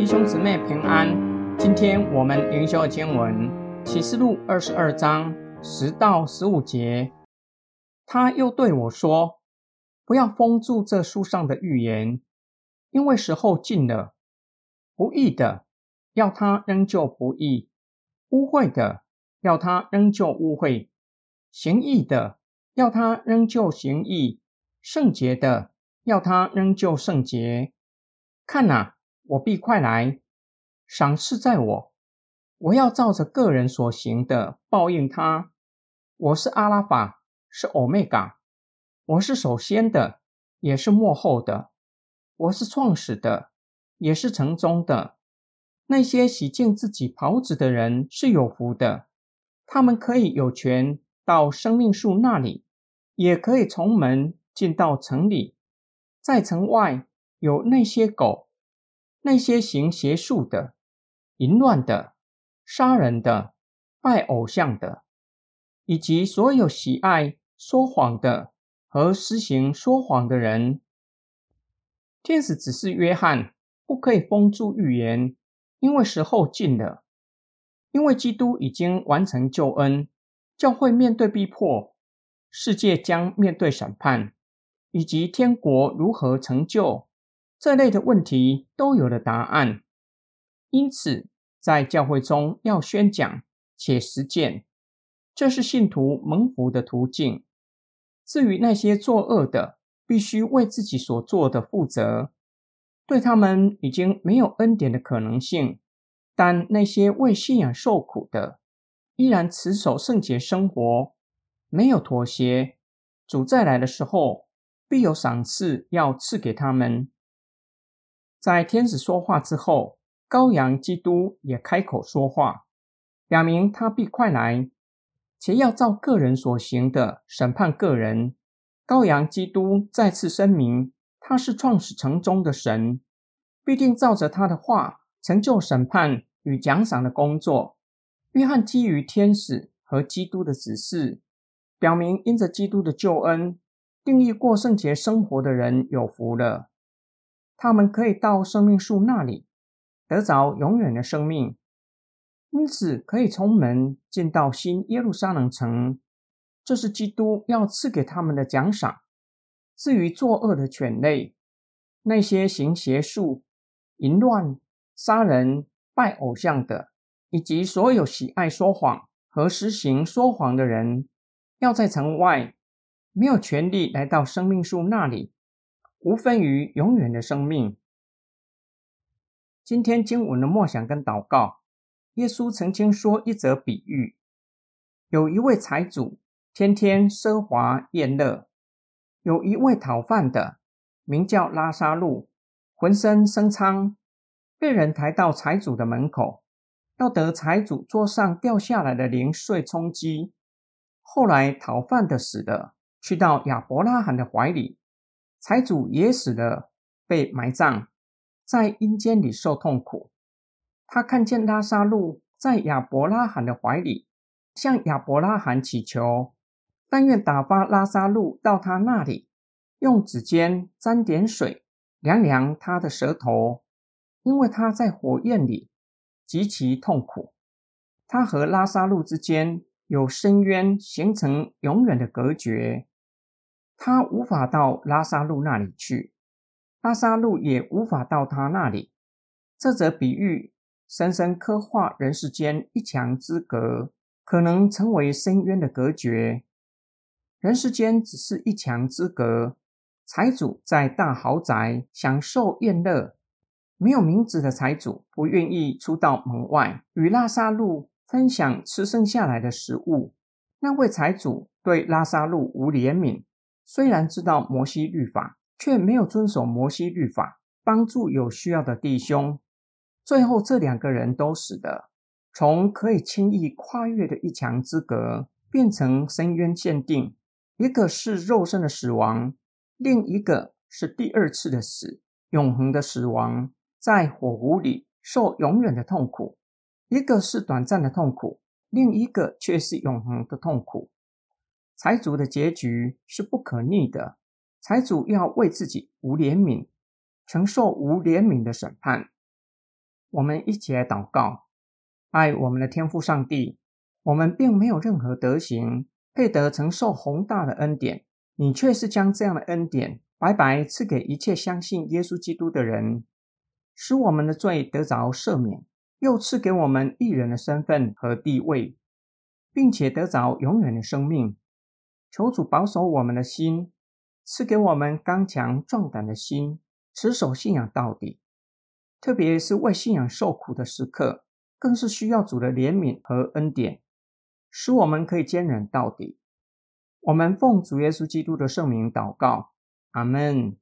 弟兄姊妹平安。今天我们灵修经文启示录二十二章十到十五节。他又对我说：“不要封住这书上的预言，因为时候近了。不义的要他仍旧不义，污秽的要他仍旧污秽，行义的要他仍旧行义，圣洁的要他仍旧圣洁。看哪！”我必快来，赏赐在我，我要照着个人所行的报应他。我是阿拉法，是欧米伽，我是首先的，也是末后的，我是创始的，也是成终的。那些洗净自己袍子的人是有福的，他们可以有权到生命树那里，也可以从门进到城里，在城外有那些狗。那些行邪术的、淫乱的、杀人的、拜偶像的，以及所有喜爱说谎的和施行说谎的人，天使指示约翰不可以封住预言，因为时候近了。因为基督已经完成救恩，教会面对逼迫，世界将面对审判，以及天国如何成就。这类的问题都有了答案，因此在教会中要宣讲且实践，这是信徒蒙福的途径。至于那些作恶的，必须为自己所做的负责，对他们已经没有恩典的可能性。但那些为信仰受苦的，依然持守圣洁生活，没有妥协，主再来的时候，必有赏赐要赐给他们。在天使说话之后，羔羊基督也开口说话，表明他必快来，且要照个人所行的审判个人。羔羊基督再次声明，他是创始成终的神，必定照着他的话成就审判与奖赏的工作。约翰基于天使和基督的指示，表明因着基督的救恩，定义过圣洁生活的人有福了。他们可以到生命树那里得着永远的生命，因此可以从门进到新耶路撒冷城。这是基督要赐给他们的奖赏。至于作恶的犬类，那些行邪术、淫乱、杀人、拜偶像的，以及所有喜爱说谎和实行说谎的人，要在城外没有权利来到生命树那里。无分于永远的生命。今天经文的默想跟祷告，耶稣曾经说一则比喻：有一位财主，天天奢华宴乐；有一位讨饭的，名叫拉萨路，浑身生疮，被人抬到财主的门口，要得财主桌上掉下来的零碎充饥。后来讨饭的死了，去到亚伯拉罕的怀里。财主也死了，被埋葬在阴间里受痛苦。他看见拉萨路在亚伯拉罕的怀里，向亚伯拉罕祈求，但愿打发拉萨路到他那里，用指尖沾点水，凉凉他的舌头，因为他在火焰里极其痛苦。他和拉萨路之间有深渊，形成永远的隔绝。他无法到拉萨路那里去，拉萨路也无法到他那里。这则比喻深深刻画人世间一墙之隔，可能成为深渊的隔绝。人世间只是一墙之隔。财主在大豪宅享受宴乐，没有名字的财主不愿意出到门外与拉萨路分享吃剩下来的食物。那位财主对拉萨路无怜悯。虽然知道摩西律法，却没有遵守摩西律法，帮助有需要的弟兄。最后，这两个人都死了，从可以轻易跨越的一墙之隔，变成深渊限定。一个是肉身的死亡，另一个是第二次的死，永恒的死亡，在火湖里受永远的痛苦。一个是短暂的痛苦，另一个却是永恒的痛苦。财主的结局是不可逆的，财主要为自己无怜悯，承受无怜悯的审判。我们一起来祷告，爱我们的天父上帝。我们并没有任何德行配得承受宏大的恩典，你却是将这样的恩典白白赐给一切相信耶稣基督的人，使我们的罪得着赦免，又赐给我们一人的身份和地位，并且得着永远的生命。求主保守我们的心，赐给我们刚强壮胆的心，持守信仰到底。特别是为信仰受苦的时刻，更是需要主的怜悯和恩典，使我们可以坚忍到底。我们奉主耶稣基督的圣名祷告，阿门。